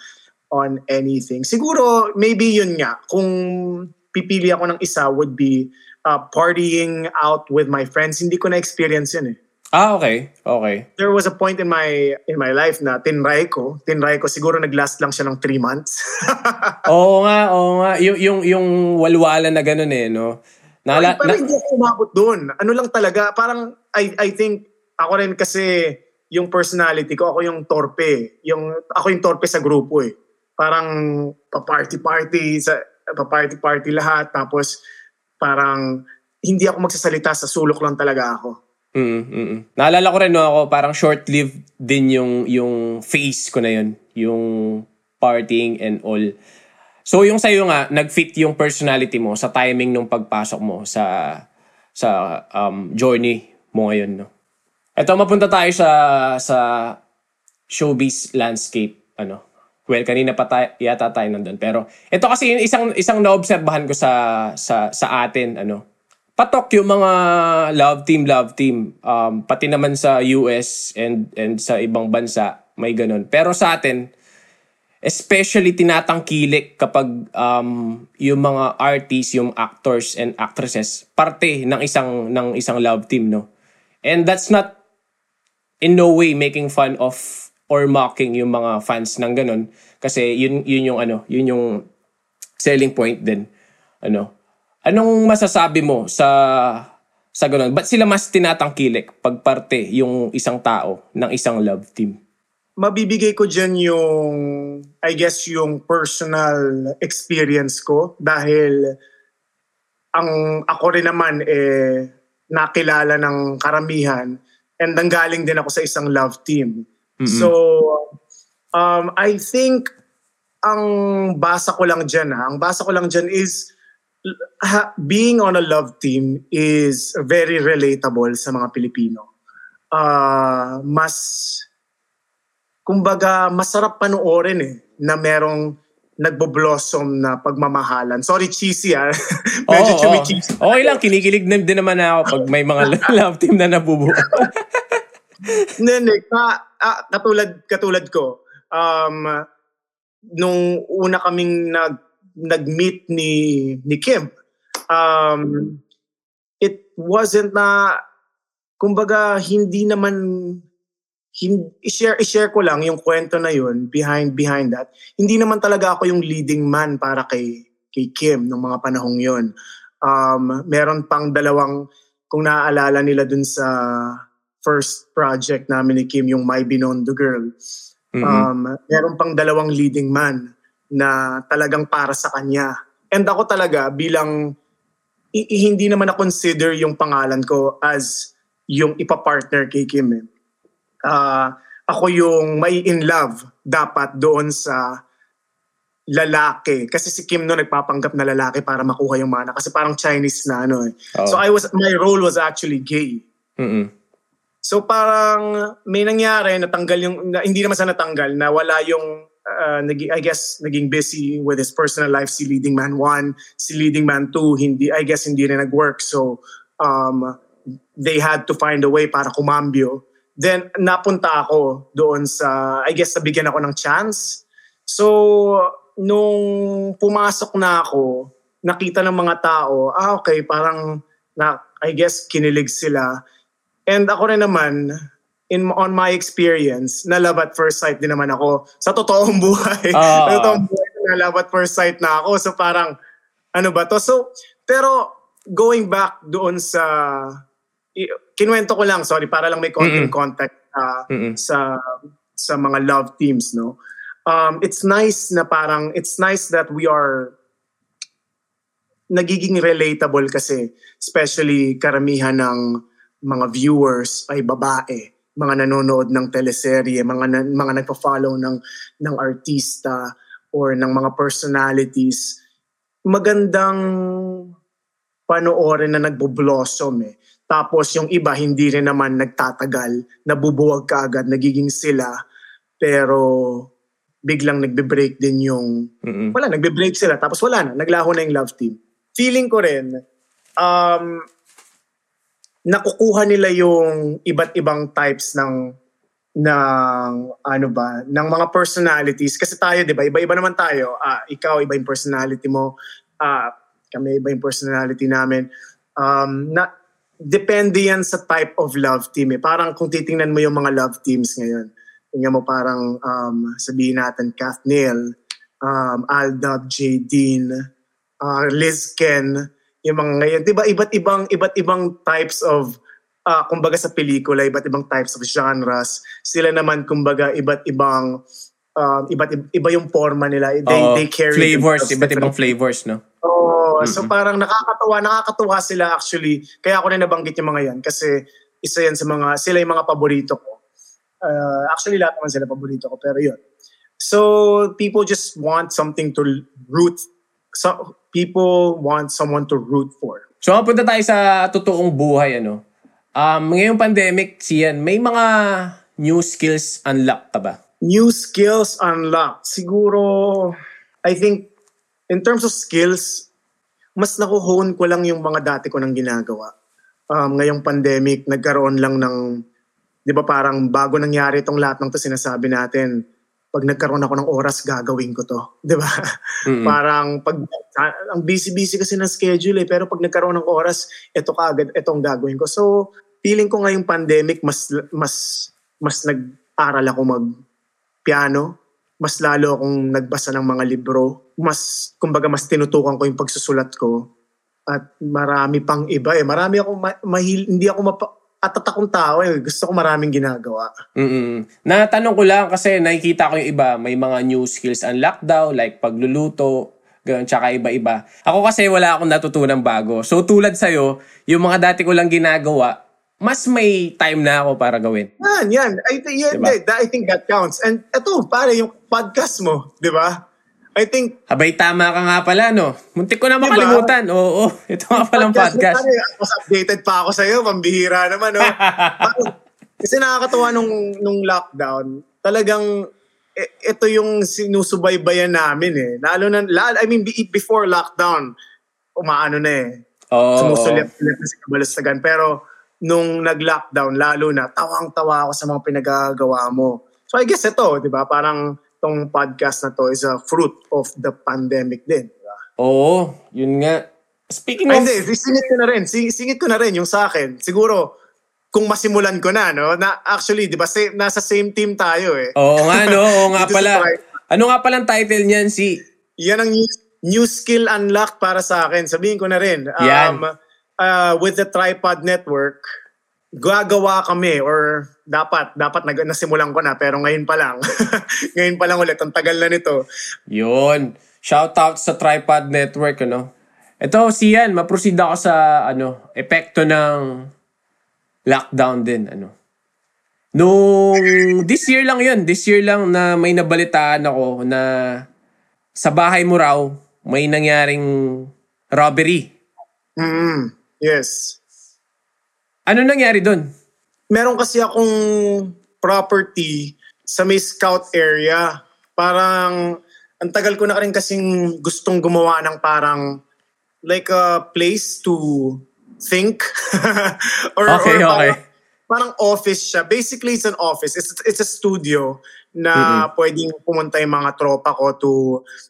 on anything. Siguro maybe yun nga kung pipili ako ng isa would be uh, partying out with my friends. Hindi ko na experience yun eh. Ah, okay. Okay. There was a point in my in my life na tinry ko. Tinry ko siguro nag-last lang siya ng three months. Oo nga, oo nga. Yung, yung, yung walwala na ganun eh, no? Nala, Pero na, hindi ako umabot doon. Ano lang talaga, parang I, I think ako rin kasi yung personality ko, ako yung torpe. Yung, ako yung torpe sa grupo eh. Parang pa-party-party, sa, pa-party-party lahat. Tapos parang hindi ako magsasalita sa sulok lang talaga ako. Mm, mm. Naalala ko rin no ako parang short-lived din yung yung phase ko na yun, yung partying and all. So yung sa'yo nga, nag-fit yung personality mo sa timing nung pagpasok mo sa sa um, journey mo ngayon, no? Ito, mapunta tayo sa sa showbiz landscape, ano. Well, kanina pa tayo, yata tayo nandun. Pero ito kasi yung isang isang naobserbahan ko sa sa sa atin, ano. Patok yung mga love team, love team. Um, pati naman sa US and and sa ibang bansa, may ganun. Pero sa atin, especially tinatangkilik kapag um, yung mga artists, yung actors and actresses, parte ng isang ng isang love team, no? And that's not in no way making fun of or mocking yung mga fans ng ganun kasi yun yun yung ano, yun yung selling point din. Ano? Anong masasabi mo sa sa ganun? Ba't sila mas tinatangkilik pag parte yung isang tao ng isang love team? mabibigay ko dyan yung, I guess, yung personal experience ko dahil ang ako rin naman eh nakilala ng karamihan and nanggaling din ako sa isang love team. So, um, I think ang basa ko lang dyan, ha, ang basa ko lang dyan is ha, being on a love team is very relatable sa mga Pilipino. Ah, mas kumbaga masarap panoorin eh na merong nagbo-blossom na pagmamahalan. Sorry, cheesy ah. Medyo oo. chumi-cheesy. Okay lang, kinikilig na din naman ako pag may mga love team na nabubuo. Hindi, hindi. Ka- ah, katulad, katulad ko, um, nung una kaming nag, nag-meet ni, ni Kim, um, it wasn't na, kumbaga, hindi naman, hin- i-share, i-share ko lang yung kwento na yun behind behind that. Hindi naman talaga ako yung leading man para kay kay Kim nung mga panahong yun. Um, meron pang dalawang, kung naaalala nila dun sa first project namin ni Kim, yung My Binondo Girl. Mm-mm. Um, meron pang dalawang leading man na talagang para sa kanya. And ako talaga bilang i- i- hindi naman na-consider yung pangalan ko as yung ipapartner kay Kim. Eh. Ah, ako yung may in love dapat doon sa lalaki. Kasi si Kim no nagpapanggap na lalaki para makuha yung mana. Kasi parang Chinese na ano eh. Oo. So I was, my role was actually gay. Mm-mm. So parang may nangyari, natanggal yung, na, hindi naman sa natanggal, na wala yung, uh, nagi, I guess, naging busy with his personal life, si Leading Man 1, si Leading Man 2, hindi, I guess hindi rin nag-work. So um, they had to find a way para kumambyo. Then napunta ako doon sa, I guess, nabigyan ako ng chance. So nung pumasok na ako, nakita ng mga tao, ah okay, parang na, I guess kinilig sila. And ako rin naman, in on my experience, na love at first sight din naman ako sa totoong buhay. Ah. sa totoong buhay, na love at first sight na ako. So parang, ano ba to? So, pero going back doon sa, kinuwento ko lang, sorry, para lang may konting Mm-mm. context ah, Mm-mm. sa sa mga love teams, no? Um, it's nice na parang, it's nice that we are nagiging relatable kasi especially karamihan ng mga viewers ay babae, mga nanonood ng teleserye, mga na- mga nagpa-follow ng ng artista or ng mga personalities. Magandang panoorin na nagbo-blossom eh. Tapos yung iba hindi rin naman nagtatagal, nabubuwag ka agad, nagiging sila, pero biglang nagbe-break din yung Mm-mm. wala, nagbe-break sila. Tapos wala na, naglaho na yung love team. Feeling ko rin, um, nakukuha nila yung iba't ibang types ng ng ano ba, ng mga personalities kasi tayo 'di ba, iba-iba naman tayo. Ah, ikaw iba yung personality mo. Ah, kami iba yung personality namin. Um, na depende yan sa type of love team eh. Parang kung titingnan mo yung mga love teams ngayon, tingnan mo parang um, sabihin natin Kath Neal, um, Aldab, J. Dean, uh, Liz Ken, yung mga ngayon. Di ba iba't ibang, iba't ibang types of, uh, kumbaga sa pelikula, iba't ibang types of genres. Sila naman, kumbaga, iba't ibang, um, iba't iba yung forma nila. They, Oo. they carry flavors, iba't ibang flavors, no? Oo. So parang nakakatuwa, nakakatuwa sila actually. Kaya ako na nabanggit yung mga yan kasi isa yan sa mga, sila yung mga paborito ko. Uh, actually lahat naman sila paborito ko pero yun. So people just want something to root, so, people want someone to root for. So, mapunta tayo sa totoong buhay, ano? Um, ngayong pandemic, Sian, may mga new skills unlock ka ba? New skills unlocked. Siguro, I think, in terms of skills, mas nakuhone ko lang yung mga dati ko nang ginagawa. Um, ngayong pandemic, nagkaroon lang ng, di ba parang bago nangyari itong lahat ng to sinasabi natin, pag nagkaroon ako ng oras, gagawin ko to. Di ba? Mm-mm. Parang pag ang busy-busy kasi ng schedule eh, pero pag nagkaroon ng oras, ito kaagad, ito ang gagawin ko. So, feeling ko ngayong pandemic, mas mas mas nag-aral ako mag piano, mas lalo akong nagbasa ng mga libro, mas kumbaga mas tinutukan ko yung pagsusulat ko. At marami pang iba eh. Marami ako ma- mahil, hindi ako mapa, atat akong tao eh. Gusto ko maraming ginagawa. Mm-mm. Natanong ko lang kasi nakikita ko yung iba, may mga new skills unlock daw, like pagluluto, ganun, tsaka iba-iba. Ako kasi wala akong natutunan bago. So tulad sa'yo, yung mga dati ko lang ginagawa, mas may time na ako para gawin. Yan, yan. I, th- yan, Diba? that- I think that counts. And eto, pare, yung podcast mo, di ba? I think Abay, tama ka nga pala, no? Muntik ko na Diba? makalimutan. Oo, ito nga palang podcast. Pare, mas updated pa ako sa'yo, pambihira naman, no? Kasi nakakatawa nung, nung lockdown, talagang e- ito yung sinusubaybayan namin eh. Lalo na, lalo, I mean, be- before lockdown, umaano na eh. Oo. Sumusulit-sulit na si Kabalastagan. Pero nung nag-lockdown, lalo na, tawang-tawa ako sa mga pinagagawa mo. So I guess ito, di ba? Parang tong podcast na to is a fruit of the pandemic din. Di ba? Oo, yun nga. Speaking Ay, of... hindi, singit ko na rin. Si- Singit ko na rin yung sa akin. Siguro, kung masimulan ko na, no? Na, actually, di ba, same, nasa same team tayo eh. Oo nga, no? Oo nga pala. Ano nga palang title niyan? Si... Yan ang new, new skill unlock para sa akin. Sabihin ko na rin. Yan. Um, uh, with the Tripod Network, gagawa kami or dapat, dapat nag, nasimulan ko na pero ngayon pa lang. ngayon pa lang ulit. Ang tagal na nito. Yun. Shout out sa Tripod Network, ano? Ito, si Yan, maproceed ako sa, ano, epekto ng lockdown din, ano. Nung, this year lang yun, this year lang na may nabalitaan ako na sa bahay mo raw, may nangyaring robbery. Mm, yes. Ano nangyari doon? meron kasi akong property sa may scout area. Parang, ang tagal ko na rin kasing gustong gumawa ng parang like a place to think. or, Okay, or okay. Parang, parang office siya. Basically, it's an office. It's, it's a studio na pwedeng pumunta yung mga tropa ko to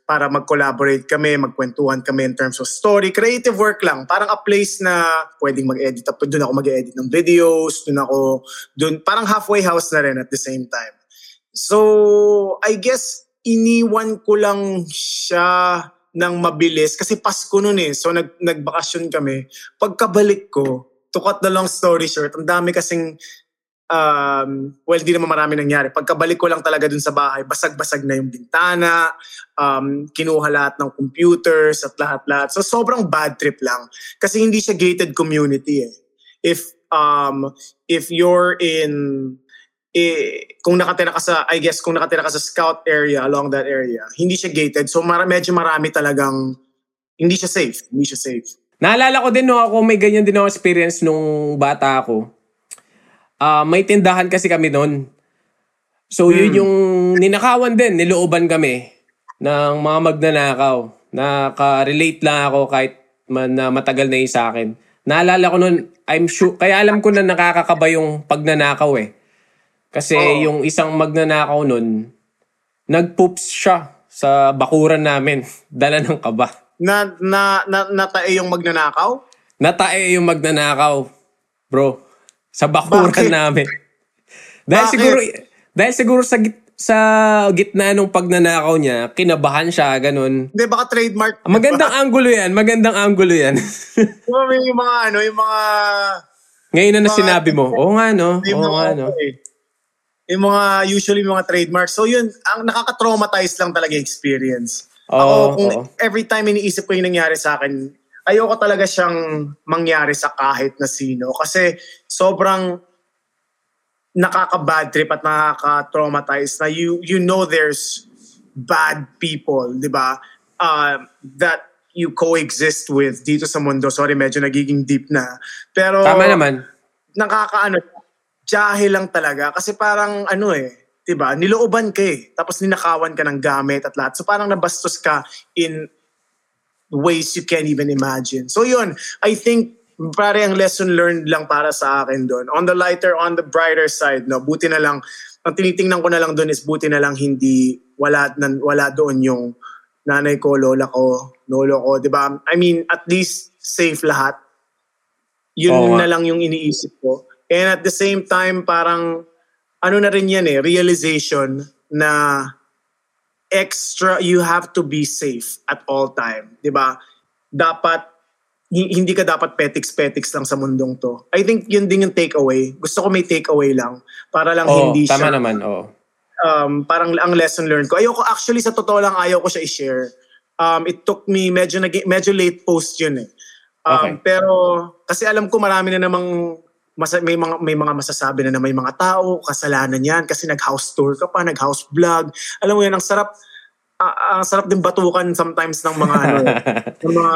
para mag-collaborate kami, magkwentuhan kami in terms of story. Creative work lang. Parang a place na pwedeng mag-edit. Doon ako mag-edit ng videos. Doon ako, doon, parang halfway house na rin at the same time. So, I guess, iniwan ko lang siya ng mabilis kasi Pasko noon eh. So, nag, nagbakasyon kami. Pagkabalik ko, to cut the long story short, ang dami kasing um, well, di naman marami nangyari. Pagkabalik ko lang talaga dun sa bahay, basag-basag na yung bintana, um, kinuha lahat ng computers at lahat-lahat. So sobrang bad trip lang. Kasi hindi siya gated community eh. If, um, if you're in, eh, kung nakatira ka sa, I guess, kung nakatira ka sa scout area, along that area, hindi siya gated. So mar- medyo marami talagang, hindi siya safe. Hindi siya safe. Naalala ko din no ako may ganyan din ako experience nung bata ako. Ah, may tindahan kasi kami noon. So yun yung ninakawan din, nilooban kami ng mga magnanakaw. Naka-relate lang ako kahit man, na matagal na yun sa akin. Naalala ko noon, I'm sure, kaya alam ko na nakakakaba yung pagnanakaw eh. Kasi Oo. yung isang magnanakaw noon, nagpoops siya sa bakuran namin. Dala ng kaba. Na, na, na, natae yung magnanakaw? Natae yung magnanakaw, bro. Sa bakuran Bakit? namin. Dahil Bakit? siguro, dahil siguro sa, git, sa gitna nung pagnanakaw niya, kinabahan siya, ganun. Hindi, baka trademark. Magandang angulo yan, magandang angulo yan. Yung mga ano, yung mga... Ngayon na na sinabi mo, oo nga no, oo mga, nga no. eh, yung mga, usually yung mga trademarks. So yun, ang nakaka-traumatize lang talaga yung experience. Ako, Oo, kung oo. every time iniisip ko yung nangyari sa akin, ayoko talaga siyang mangyari sa kahit na sino. Kasi sobrang nakaka-bad trip at nakaka-traumatize na you you know there's bad people, di ba? Uh, that you coexist with dito sa mundo. Sorry, medyo nagiging deep na. Pero Tama naman. nakakaano, jahe lang talaga. Kasi parang ano eh, 'di ba? Nilooban ka eh. Tapos ninakawan ka ng gamit at lahat. So parang nabastos ka in ways you can't even imagine. So yun, I think pare ang lesson learned lang para sa akin doon. On the lighter, on the brighter side, no, buti na lang, ang tinitingnan ko na lang doon is buti na lang hindi, wala, nan, wala doon yung nanay ko, lola ko, lolo ko, di ba? I mean, at least safe lahat. Yun nga. na lang yung iniisip ko. And at the same time, parang, ano na rin yan eh, realization na extra, you have to be safe at all time. Di ba? Dapat, hi- hindi ka dapat petiks-petiks lang sa mundong to. I think yun din yung takeaway. Gusto ko may takeaway lang. Para lang Oo, hindi tama siya, naman, oo. um, parang ang lesson learned ko. Ayoko, actually sa totoo lang, ayaw ko siya i-share. Um, it took me, medyo, nag- medyo late post yun eh. Um, Okay. Pero, kasi alam ko marami na namang, masa, may, mga, may mga masasabi na na may mga tao, kasalanan yan, kasi nag-house tour ka pa, nag-house vlog. Alam mo yan, ang sarap, ah, ang sarap din batukan sometimes ng mga, ano, ng mga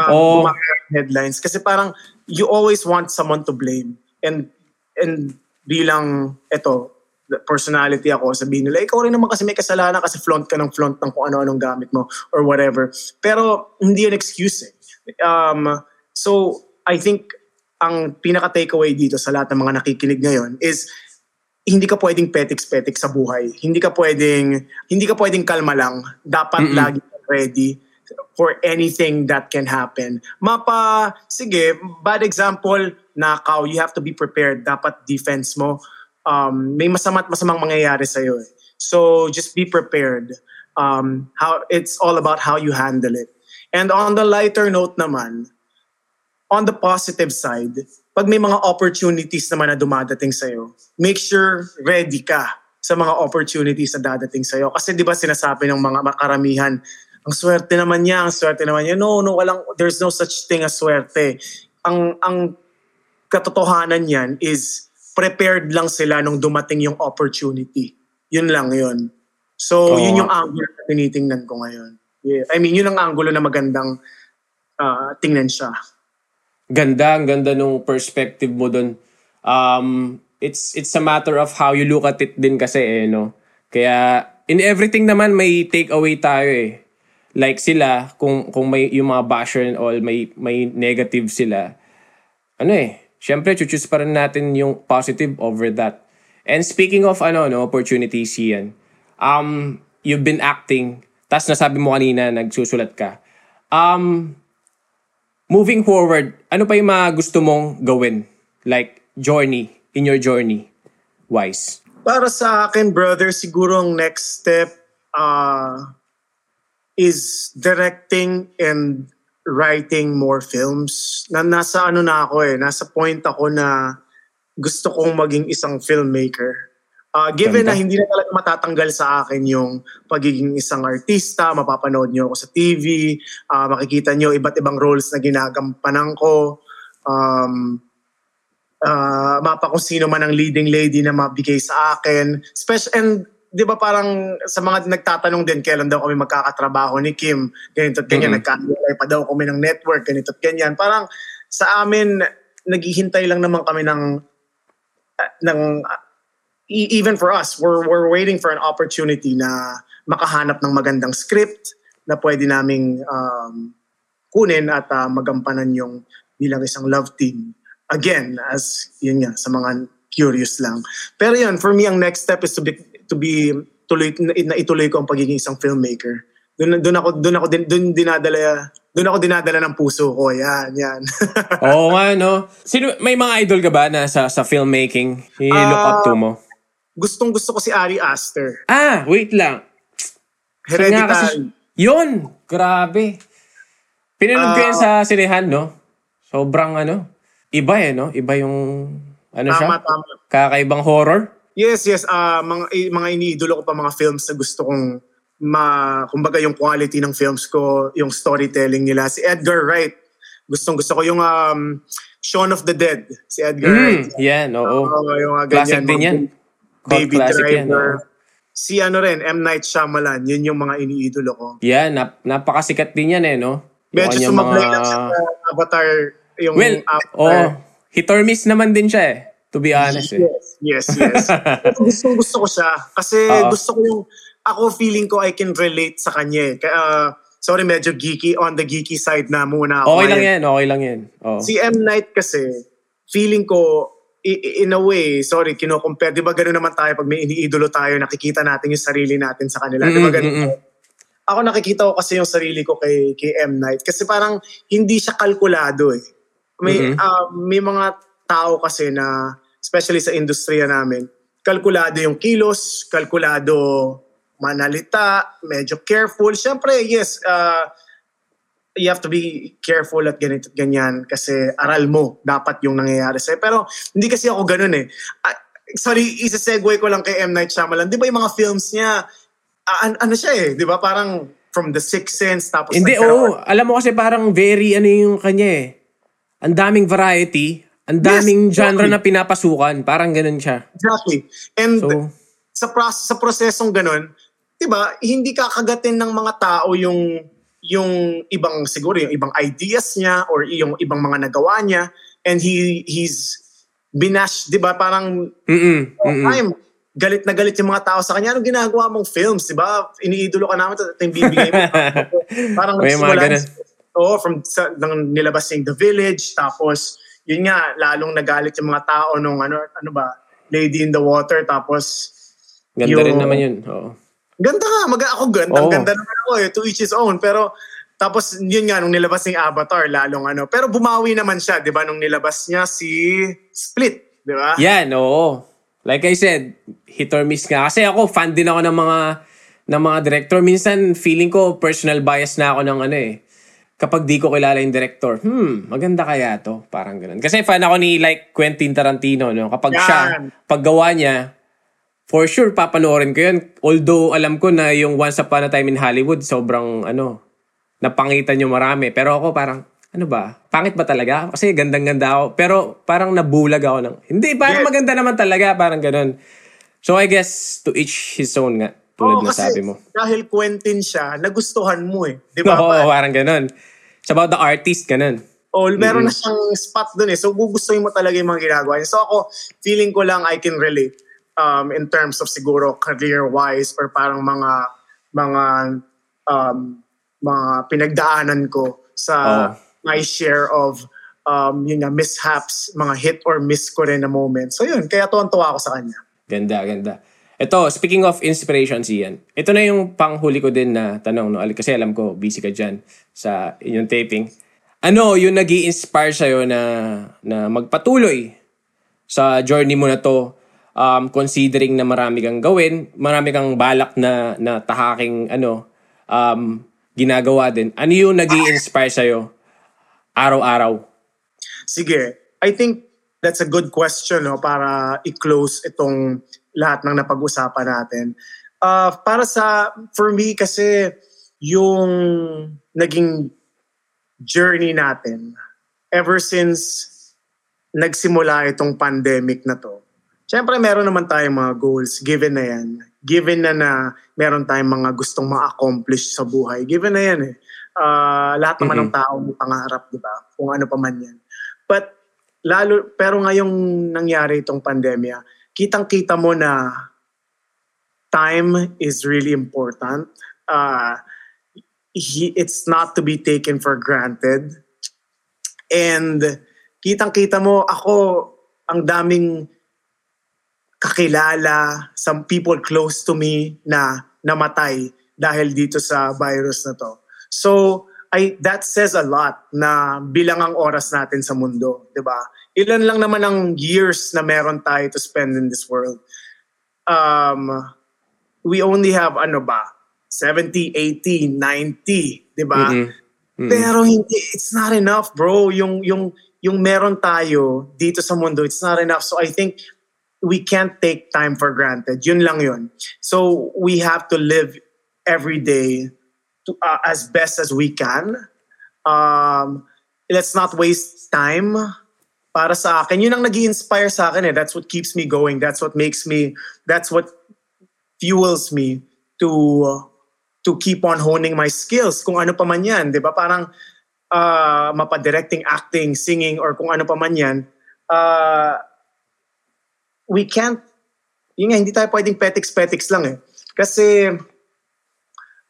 mga headlines. Kasi parang, you always want someone to blame. And, and bilang, eto, the personality ako, sabihin nila, ikaw rin naman kasi may kasalanan kasi flaunt ka ng flaunt ng kung ano-anong gamit mo or whatever. Pero hindi yun excuse eh. Um, so, I think ang pinaka-takeaway dito sa lahat ng mga nakikinig ngayon is hindi ka pwedeng petiks-petiks sa buhay. Hindi ka pwedeng hindi ka pwedeng kalma lang. Dapat Mm-mm. lagi ka ready. for anything that can happen. Mapa, sige, bad example, nakaw, you have to be prepared. Dapat defense mo. Um, may masama at masamang mangyayari sa'yo. Eh. So just be prepared. Um, how It's all about how you handle it. And on the lighter note naman, on the positive side, pag may mga opportunities naman na dumadating sa'yo, make sure ready ka sa mga opportunities na dadating sa'yo. Kasi di ba sinasabi ng mga makaramihan, ang swerte naman niya, ang swerte naman niya. No, no, walang, there's no such thing as swerte. Ang, ang katotohanan niyan is prepared lang sila nung dumating yung opportunity. Yun lang yun. So, Oo. yun yung angulo na tinitingnan ko ngayon. Yeah. I mean, yun ang angulo na magandang ah, tingnan siya. Ganda, ang ganda nung perspective mo dun. Um, it's, it's a matter of how you look at it din kasi eh, no? Kaya, in everything naman may takeaway tayo eh. Like sila, kung, kung may yung mga basher and all, may, may negative sila. Ano eh, syempre, choose pa rin natin yung positive over that. And speaking of ano, no, opportunities yan, um, you've been acting, tas nasabi mo kanina, nagsusulat ka. Um, moving forward, ano pa yung mga gusto mong gawin? Like, journey, in your journey, wise. Para sa akin, brother, siguro ang next step uh, is directing and writing more films. Na nasa ano na ako eh, nasa point ako na gusto kong maging isang filmmaker. Uh, given Ganda. na hindi na talaga matatanggal sa akin yung pagiging isang artista, mapapanood nyo ako sa TV, uh, makikita nyo iba't ibang roles na ginagampanan ko. Um, uh, mapa kung sino man ang leading lady na mabigay sa akin. Special, and di ba parang sa mga nagtatanong din kailan daw kami magkakatrabaho ni Kim, ganito at ganyan, Mhm. nagkahiwalay pa daw kami ng network, ganito at ganyan. Parang sa amin, naghihintay lang naman kami ng, uh, ng uh, e- even for us, we're, we're waiting for an opportunity na makahanap ng magandang script na pwede naming um, kunin at uh, magampanan yung bilang isang love team. Again, as yun nga, sa mga curious lang. Pero yun, for me, ang next step is to be, to be tuloy, na, ituloy ko ang pagiging isang filmmaker. Doon, doon ako, doon ako, din, doon dinadala, doon ako dinadala ng puso ko. Yan, yan. Oo nga, no? Sino, may mga idol ka ba na sa, sa filmmaking? I-look up to mo? Gustong gusto ko si Ari Aster. Ah, wait lang. Nga kasi- Hereditary. Yun! Grabe. Pinanood ko yan sa Ah. sinehan, no? Sobrang ano, iba eh, no? Iba yung, ano siya? Tama, tama. Kakaibang horror? Yes, yes. ah mga, mga iniidolo ko pa mga films na gusto kong ma, kumbaga yung quality ng films ko, yung storytelling nila. Si Edgar Wright. Gustong gusto ko yung um, Shaun of the Dead. Si Edgar Wright. Mm, yan, oo. Oo, yung mga Classic ganyan, din mga yan. Baby yan, Driver. oo. Si ano rin, M. Night Shyamalan. Yun yung mga iniidolo ko. Yan, nap- napakasikat din yan eh, no? Yung Medyo sumablay lang siya sa Avatar. Yung Well, Avatar. oh, hit or miss naman din siya eh. To be honest eh. Yes, yes, yes. gusto, gusto ko siya. Kasi Oo. gusto ko yung, ako feeling ko I can relate sa kanya eh. Kaya, uh, sorry, medyo geeky, on the geeky side na muna ako. Okay lang yan, okay lang yan. Oh. Si M. Night kasi, feeling ko, in a way, sorry, kino-compare. Di ba gano'n naman tayo pag may iniidolo tayo, nakikita natin yung sarili natin sa kanila. Di ba Mm, ganun? mm, mm. Ako nakikita ko kasi yung sarili ko kay, kay M. Night. Kasi parang hindi siya kalkulado eh. May, Mhm. ah, may mga tao kasi na, especially sa industriya namin, kalkulado yung kilos, kalkulado manalita, medyo careful. Siyempre, yes, ah, you have to be careful at ganito ganyan kasi aral mo dapat yung nangyayari sa'yo. Pero hindi kasi ako ganun eh. Ah, sorry, isa-segue ko lang kay M. Night Shyamalan. Di ba yung mga films niya, ah, an- ano siya eh, di ba parang from The Sixth Sense tapos Hindi, oo. Alam mo kasi parang very ano yung kanya eh. Ang daming variety. Ang daming Yes, genre exactly. na pinapasukan. Parang ganun siya. Exactly. And So, sa, pros- sa prosesong ganun, di ba, hindi kakagatin ng mga tao yung yung ibang siguro yung ibang ideas niya or yung ibang mga nagawa niya and he he's binash, di ba, parang mm mm time galit na galit yung mga tao sa kanya. Anong ginagawa mong films, di ba? Iniidolo ka namin, ito yung bibigay mo. Parang nagsimula. Oo, from sa, nang nilabas yung The Village, tapos yun nga, lalong nagalit yung mga tao nung ano, ano ba, Lady in the Water, tapos Ganda Yung- rin naman yun. Oo. Ganda nga, mag ako ganda, Oo. ganda naman ako eh, to each his own. Pero Tapos yun nga, nung nilabas yung Avatar, lalong ano. Pero bumawi naman siya, di ba, nung nilabas niya si Split, di ba? Yan, oo. Like I said, hit or miss nga. Kasi ako, fan din ako ng mga ng mga director. Minsan, feeling ko, personal bias na ako ng ano eh. Kapag di ko kilala yung director, hmm, maganda kaya to? Parang ganun. Kasi fan ako ni like Quentin Tarantino, no? Kapag Yan. siya, paggawa niya, for sure, papanoorin ko yun. Although, alam ko na yung Once Upon a Time in Hollywood, sobrang, ano, napangitan yung marami. Pero ako parang, ano ba? Pangit ba talaga? Kasi gandang-ganda ako. Pero parang nabulag ako ng, hindi, parang Yes. maganda naman talaga. Parang ganun. So I guess, to each his own nga. Tulad Oo, na sabi mo. Dahil Quentin siya, nagustuhan mo eh. Di ba? Oo, parang ganun. It's about the artist, ganun. O, meron na siyang spot dun eh. So, gugustuhin mo talaga yung mga ginagawa niya. So, ako, feeling ko lang I can relate um, in terms of siguro career-wise or parang mga mga um, mga pinagdaanan ko sa Oo. my share of um, yun nga, mishaps, mga hit or miss ko rin na moment. So, yun. Kaya tuwan-tuwa ako sa kanya. Ganda, ganda. Ito, speaking of inspirations, Ian. Ito na yung panghuli ko din na tanong, no? Kasi alam ko, busy ka dyan sa inyong taping. Ano yung nag inspire sa'yo na, na magpatuloy sa journey mo na to um, considering na marami kang gawin, marami kang balak na, na tahaking ano, um, ginagawa din. Ano yung nag inspire sa'yo araw-araw? Sige, I think that's a good question no, para i-close itong lahat ng napag-usapan natin. Uh, para sa, for me kasi, yung naging journey natin ever since nagsimula itong pandemic na to. Siyempre, meron naman tayong mga goals, given na yan. Given na na meron tayong mga gustong ma-accomplish sa buhay. Given na yan eh. Ah, lahat naman ng tao may pangarap, di ba? Kung ano pa man yan. But, lalo, pero ngayong nangyari itong pandemya, kitang-kita mo na time is really important. Uh, he, it's not to be taken for granted. And kitang-kita mo, ako, ang daming kakilala, some people close to me na namatay dahil dito sa virus na to. So, I, that says a lot na bilang ang oras natin sa mundo, di ba? Ilan lang naman ang years na meron tayo to spend in this world. Um, we only have, ano ba, 70, 80, 90, di ba? Mm-mm. Pero hindi, it's not enough, bro. Yung, yung, yung meron tayo dito sa mundo, it's not enough. So I think we can't take time for granted. Yun lang yun. So we have to live every day to, uh, as best as we can. Um, let's not waste time para sa akin. Yun ang nag inspire sa akin eh. That's what keeps me going. That's what makes me, that's what fuels me to to keep on honing my skills kung ano pa man yan, 'di ba? Parang uh, mapa-directing, acting, singing or kung ano pa man yan. Uh, we can't yun nga, hindi tayo pwedeng petiks-petiks lang eh. Kasi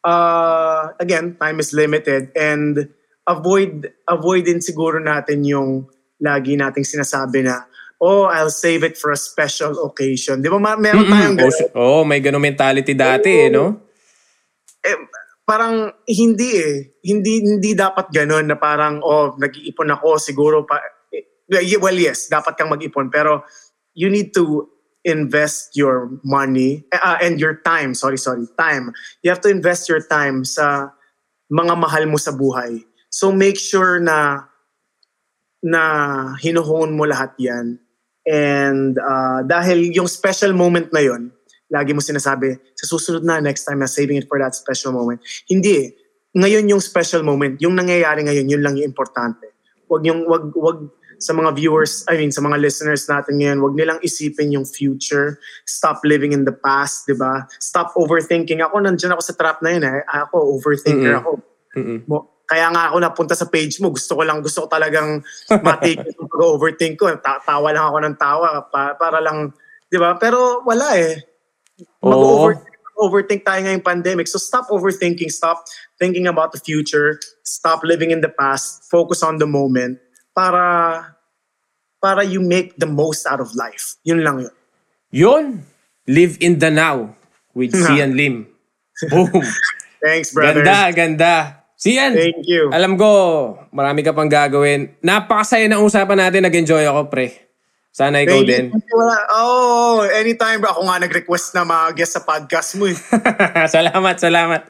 uh, again, time is limited and avoid avoid din siguro natin yung lagi nating sinasabi na oh, I'll save it for a special occasion. Di ba? Ma- meron tayong Oo, ganun. oh, may ganun mentality dati, eh, no? eh, parang hindi eh. Hindi hindi dapat ganun na parang oh, nag-iipon ako siguro pa eh, well yes, dapat kang mag-ipon pero you need to invest your money uh, and your time, sorry, sorry, time. You have to invest your time sa mga mahal mo sa buhay. So make sure na na hinuhon mo lahat 'yan. And uh, dahil yung special moment na yon, lagi mo sinasabi, sa susunod na, next time na, saving it for that special moment. Hindi eh. Ngayon yung special moment, yung nangyayari ngayon, yun lang yung importante. Wag yung, wag, wag sa mga viewers, I mean, sa mga listeners natin ngayon, wag nilang isipin yung future. Stop living in the past, di ba? Stop overthinking. Ako, nandiyan ako sa trap na yun eh. Ako, overthinker Mm-mm. ako. Mm-mm. Mo, kaya nga ako napunta sa page mo, gusto ko lang, gusto ko talagang matake yung pag-overthink ko. Ta- tawa lang ako ng tawa pa- para lang, di ba? Pero wala eh. Mag-overthink overthink tayo ngayong pandemic. So stop overthinking, stop thinking about the future, stop living in the past, focus on the moment para para you make the most out of life. Yun lang yun. Yun. Live in the now with Sian Lim. Boom. Thanks, brother. Ganda, ganda. Sian, Thank you. alam ko, marami ka pang gagawin. Napakasaya ng usapan natin. Nag-enjoy ako, pre. Sana ikaw Thank din. Oh, anytime bro. Ako nga nag-request na mag-guest sa podcast mo eh. salamat, salamat.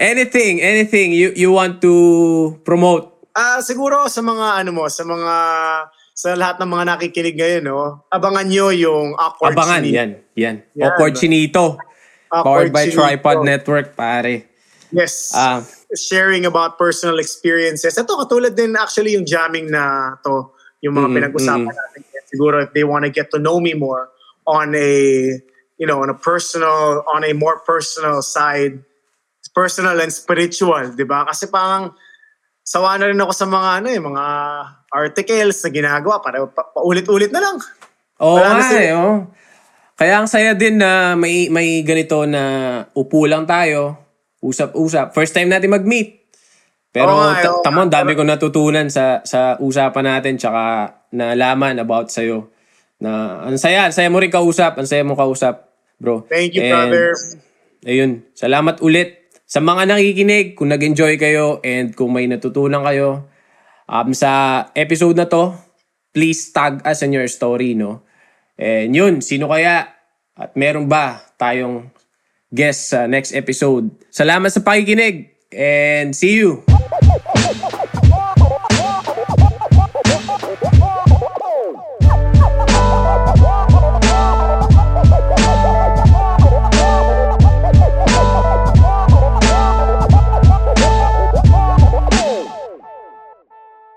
Anything, anything you you want to promote? Ah, siguro sa mga ano mo, sa mga sa lahat ng mga nakikinig ngayon, no. Abangan nyo yung awkward Abangan, Chinito. yan, yan. Yan. Awkward Chinito. Powered by Chinito. Tripod Network, pare. Yes. Ah. sharing about personal experiences. Ito katulad din actually yung jamming na to, yung mga Mm, pinag-usapan mm. natin. Siguro if they want to get to know me more on a you know, on a personal on a more personal side, personal and spiritual, 'di ba? Kasi parang sawa na rin ako sa mga ano eh, mga articles na ginagawa para pa- paulit-ulit na lang. Oo na nga eh, oo. Kaya ang saya din na may, may ganito na upo lang tayo, usap-usap. First time natin mag-meet. Pero nga, ta- tamo, nga. dami ko natutunan sa sa usapan natin tsaka nalaman about sa'yo. Na ang saya, ang saya mo rin kausap, ang saya mo kausap, bro. Thank you, And, brother. Ayun, salamat ulit sa mga nakikinig, kung nag-enjoy kayo and kung may natutunan kayo um, sa episode na to, please tag us in your story, no? And yun, sino kaya at meron ba tayong guest sa next episode? Salamat sa pakikinig and see you!